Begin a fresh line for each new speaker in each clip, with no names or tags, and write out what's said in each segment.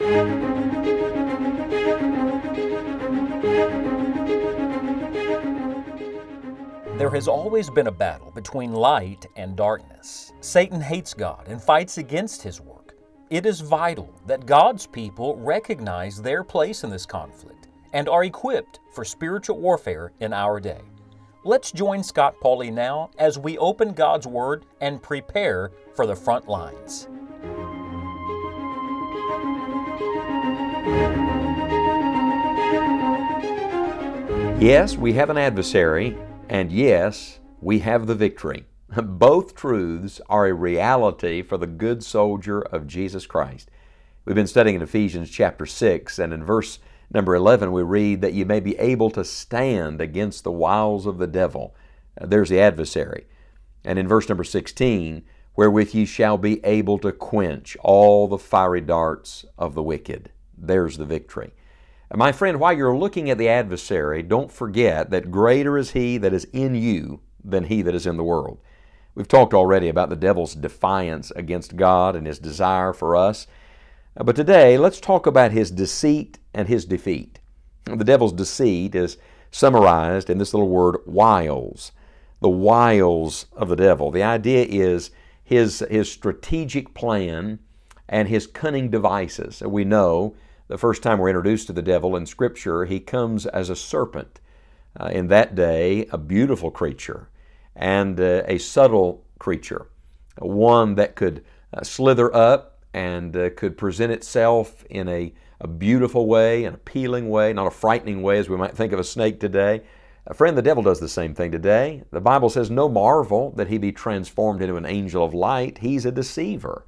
There has always been a battle between light and darkness. Satan hates God and fights against his work. It is vital that God's people recognize their place in this conflict and are equipped for spiritual warfare in our day. Let's join Scott Pauley now as we open God's Word and prepare for the front lines.
Yes, we have an adversary, and yes, we have the victory. Both truths are a reality for the good soldier of Jesus Christ. We've been studying in Ephesians chapter 6, and in verse number 11 we read that you may be able to stand against the wiles of the devil. Uh, there's the adversary. And in verse number 16, wherewith ye shall be able to quench all the fiery darts of the wicked. There's the victory. My friend, while you're looking at the adversary, don't forget that greater is he that is in you than he that is in the world. We've talked already about the devil's defiance against God and his desire for us. Uh, but today, let's talk about his deceit and his defeat. The devil's deceit is summarized in this little word, wiles. The wiles of the devil. The idea is his, his strategic plan and his cunning devices. We know the first time we're introduced to the devil in Scripture, he comes as a serpent. Uh, in that day, a beautiful creature and uh, a subtle creature, one that could uh, slither up and uh, could present itself in a, a beautiful way, an appealing way, not a frightening way as we might think of a snake today. A friend, the devil does the same thing today. The Bible says, No marvel that he be transformed into an angel of light. He's a deceiver.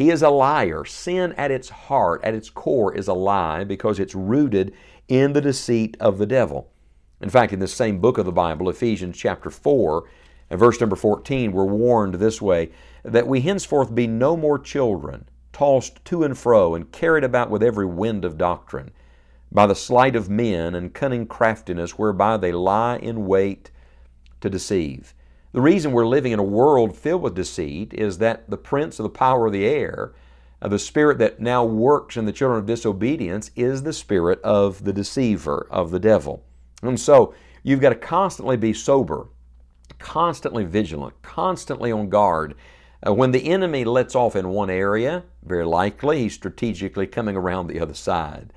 He is a liar. Sin at its heart, at its core, is a lie because it's rooted in the deceit of the devil. In fact, in this same book of the Bible, Ephesians chapter 4 and verse number 14, we're warned this way that we henceforth be no more children, tossed to and fro and carried about with every wind of doctrine, by the sleight of men and cunning craftiness whereby they lie in wait to deceive. The reason we're living in a world filled with deceit is that the prince of the power of the air, uh, the spirit that now works in the children of disobedience, is the spirit of the deceiver, of the devil. And so you've got to constantly be sober, constantly vigilant, constantly on guard. Uh, when the enemy lets off in one area, very likely he's strategically coming around the other side.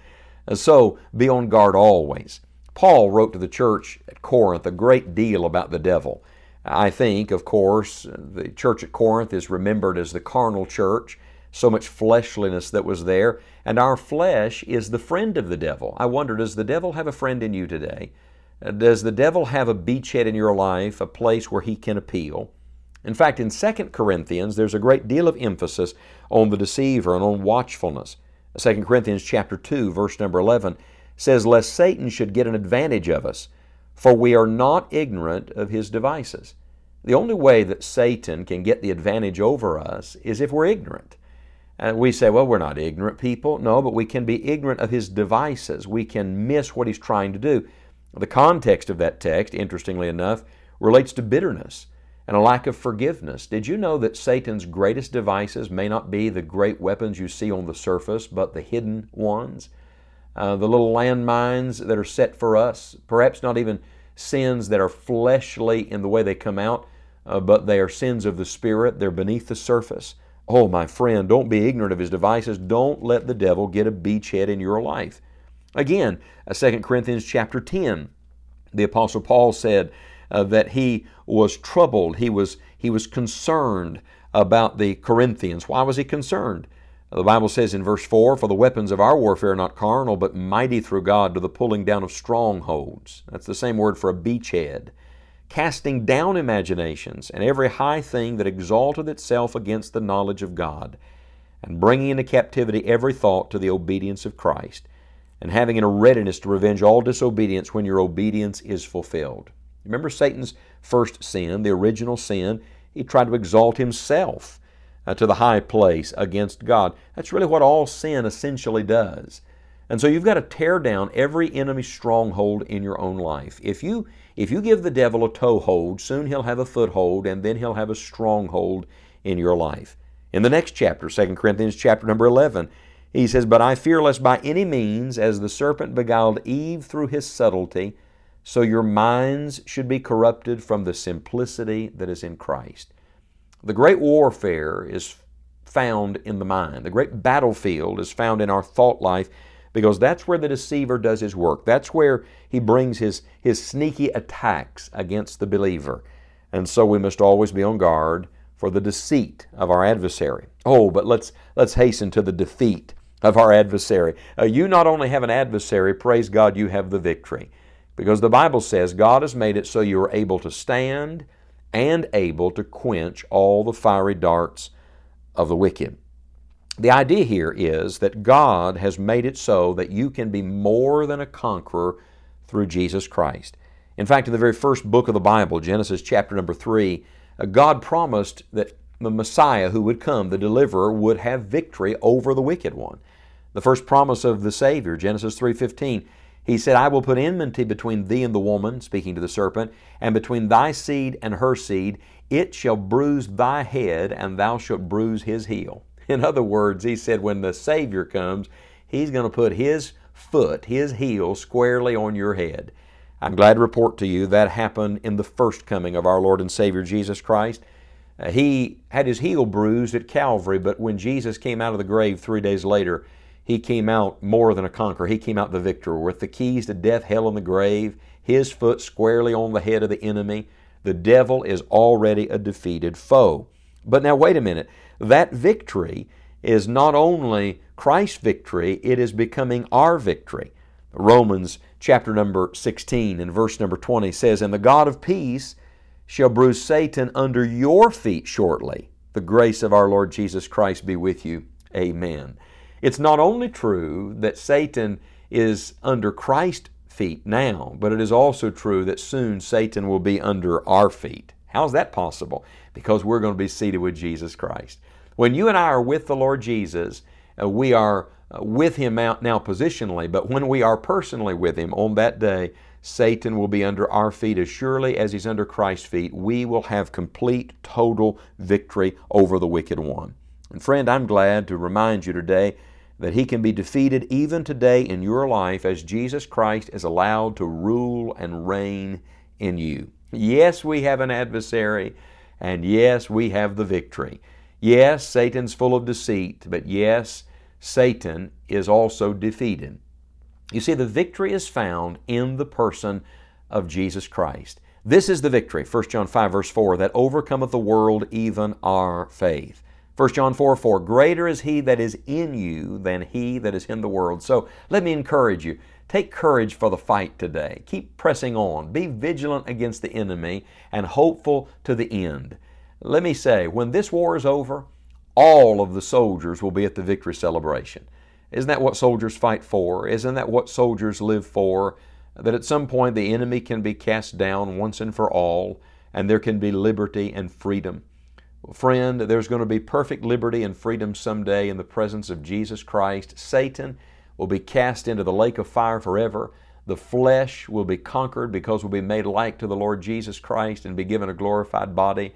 Uh, so be on guard always. Paul wrote to the church at Corinth a great deal about the devil. I think, of course, the church at Corinth is remembered as the carnal church, so much fleshliness that was there, and our flesh is the friend of the devil. I wonder, does the devil have a friend in you today? Does the devil have a beachhead in your life, a place where he can appeal? In fact, in 2 Corinthians, there's a great deal of emphasis on the deceiver and on watchfulness. 2 Corinthians chapter 2, verse number 11 says, Lest Satan should get an advantage of us, for we are not ignorant of his devices. The only way that Satan can get the advantage over us is if we're ignorant. And we say, well, we're not ignorant people. No, but we can be ignorant of his devices. We can miss what he's trying to do. The context of that text, interestingly enough, relates to bitterness and a lack of forgiveness. Did you know that Satan's greatest devices may not be the great weapons you see on the surface, but the hidden ones? Uh, the little landmines that are set for us, perhaps not even sins that are fleshly in the way they come out, uh, but they are sins of the Spirit. They're beneath the surface. Oh, my friend, don't be ignorant of his devices. Don't let the devil get a beachhead in your life. Again, uh, 2 Corinthians chapter 10, the Apostle Paul said uh, that he was troubled, he was, he was concerned about the Corinthians. Why was he concerned? The Bible says in verse 4 For the weapons of our warfare are not carnal, but mighty through God to the pulling down of strongholds. That's the same word for a beachhead. Casting down imaginations and every high thing that exalteth itself against the knowledge of God, and bringing into captivity every thought to the obedience of Christ, and having in a readiness to revenge all disobedience when your obedience is fulfilled. Remember Satan's first sin, the original sin? He tried to exalt himself uh, to the high place against God. That's really what all sin essentially does. And so you've got to tear down every enemy stronghold in your own life. If you if you give the devil a toehold, soon he'll have a foothold and then he'll have a stronghold in your life. In the next chapter, 2 Corinthians chapter number 11, He says, But I fear lest by any means, as the serpent beguiled Eve through his subtlety, so your minds should be corrupted from the simplicity that is in Christ. The great warfare is found in the mind. The great battlefield is found in our thought life because that's where the deceiver does his work. That's where he brings his, his sneaky attacks against the believer. And so we must always be on guard for the deceit of our adversary. Oh, but let's, let's hasten to the defeat of our adversary. Uh, you not only have an adversary, praise God, you have the victory. Because the Bible says God has made it so you are able to stand and able to quench all the fiery darts of the wicked. The idea here is that God has made it so that you can be more than a conqueror through Jesus Christ. In fact, in the very first book of the Bible, Genesis chapter number 3, uh, God promised that the Messiah who would come, the deliverer, would have victory over the wicked one. The first promise of the Savior, Genesis 3:15, he said, I will put enmity between thee and the woman, speaking to the serpent, and between thy seed and her seed. It shall bruise thy head, and thou shalt bruise his heel. In other words, he said, when the Savior comes, he's going to put his foot, his heel, squarely on your head. I'm glad to report to you that happened in the first coming of our Lord and Savior Jesus Christ. Uh, he had his heel bruised at Calvary, but when Jesus came out of the grave three days later, he came out more than a conqueror. He came out the victor with the keys to death, hell, and the grave, his foot squarely on the head of the enemy. The devil is already a defeated foe. But now, wait a minute. That victory is not only Christ's victory, it is becoming our victory. Romans chapter number 16 and verse number 20 says, And the God of peace shall bruise Satan under your feet shortly. The grace of our Lord Jesus Christ be with you. Amen. It's not only true that Satan is under Christ's feet now, but it is also true that soon Satan will be under our feet. How's that possible? Because we're going to be seated with Jesus Christ. When you and I are with the Lord Jesus, uh, we are uh, with Him now, now positionally, but when we are personally with Him on that day, Satan will be under our feet as surely as he's under Christ's feet. We will have complete, total victory over the wicked one. And friend, I'm glad to remind you today that he can be defeated even today in your life as Jesus Christ is allowed to rule and reign in you. Yes, we have an adversary, and yes, we have the victory. Yes, Satan's full of deceit, but yes, Satan is also defeated. You see, the victory is found in the person of Jesus Christ. This is the victory, 1 John 5, verse 4, that overcometh the world, even our faith. 1 John 4 4, greater is he that is in you than he that is in the world. So let me encourage you. Take courage for the fight today. Keep pressing on. Be vigilant against the enemy and hopeful to the end. Let me say, when this war is over, all of the soldiers will be at the victory celebration. Isn't that what soldiers fight for? Isn't that what soldiers live for? That at some point the enemy can be cast down once and for all, and there can be liberty and freedom. Friend, there's going to be perfect liberty and freedom someday in the presence of Jesus Christ. Satan will be cast into the lake of fire forever. The flesh will be conquered because we'll be made like to the Lord Jesus Christ and be given a glorified body.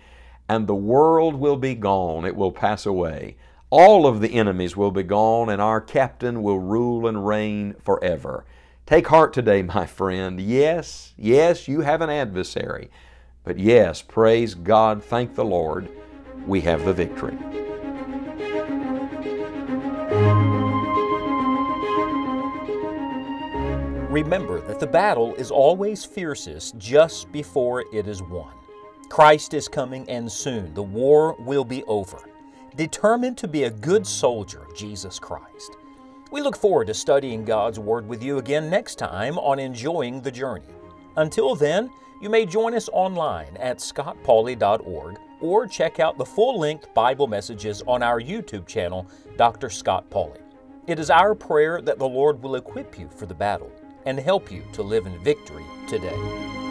And the world will be gone, it will pass away. All of the enemies will be gone, and our captain will rule and reign forever. Take heart today, my friend. Yes, yes, you have an adversary. But yes, praise God, thank the Lord we have the victory.
Remember that the battle is always fiercest just before it is won. Christ is coming, and soon the war will be over. Determined to be a good soldier of Jesus Christ. We look forward to studying God's Word with you again next time on Enjoying the Journey. Until then, you may join us online at scottpauley.org or check out the full length Bible messages on our YouTube channel, Dr. Scott Pauley. It is our prayer that the Lord will equip you for the battle and help you to live in victory today.